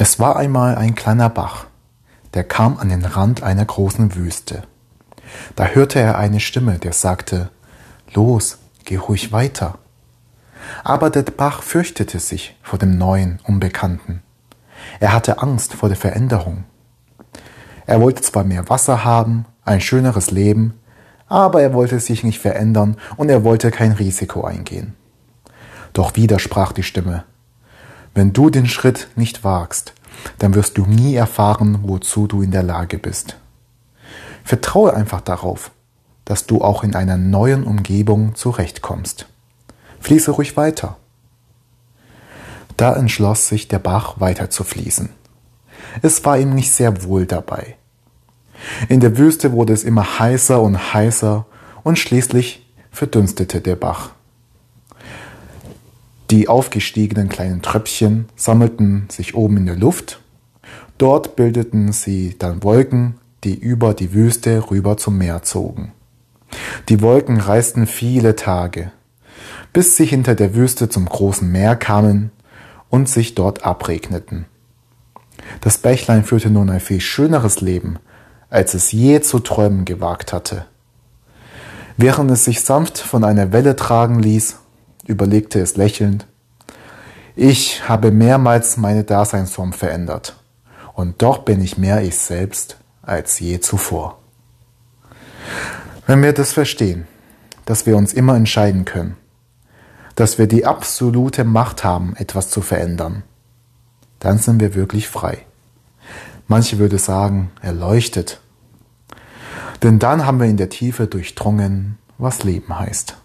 Es war einmal ein kleiner Bach, der kam an den Rand einer großen Wüste. Da hörte er eine Stimme, der sagte, Los, geh ruhig weiter. Aber der Bach fürchtete sich vor dem neuen, Unbekannten. Er hatte Angst vor der Veränderung. Er wollte zwar mehr Wasser haben, ein schöneres Leben, aber er wollte sich nicht verändern und er wollte kein Risiko eingehen. Doch wieder sprach die Stimme, wenn du den Schritt nicht wagst, dann wirst du nie erfahren, wozu du in der Lage bist. Vertraue einfach darauf, dass du auch in einer neuen Umgebung zurechtkommst. Fließe ruhig weiter. Da entschloss sich der Bach weiter zu fließen. Es war ihm nicht sehr wohl dabei. In der Wüste wurde es immer heißer und heißer und schließlich verdunstete der Bach. Die aufgestiegenen kleinen Tröpfchen sammelten sich oben in der Luft. Dort bildeten sie dann Wolken, die über die Wüste rüber zum Meer zogen. Die Wolken reisten viele Tage, bis sie hinter der Wüste zum großen Meer kamen und sich dort abregneten. Das Bächlein führte nun ein viel schöneres Leben, als es je zu träumen gewagt hatte. Während es sich sanft von einer Welle tragen ließ, überlegte es lächelnd. Ich habe mehrmals meine Daseinsform verändert, und doch bin ich mehr ich selbst als je zuvor. Wenn wir das verstehen, dass wir uns immer entscheiden können, dass wir die absolute Macht haben, etwas zu verändern, dann sind wir wirklich frei. Manche würde sagen, erleuchtet. Denn dann haben wir in der Tiefe durchdrungen, was Leben heißt.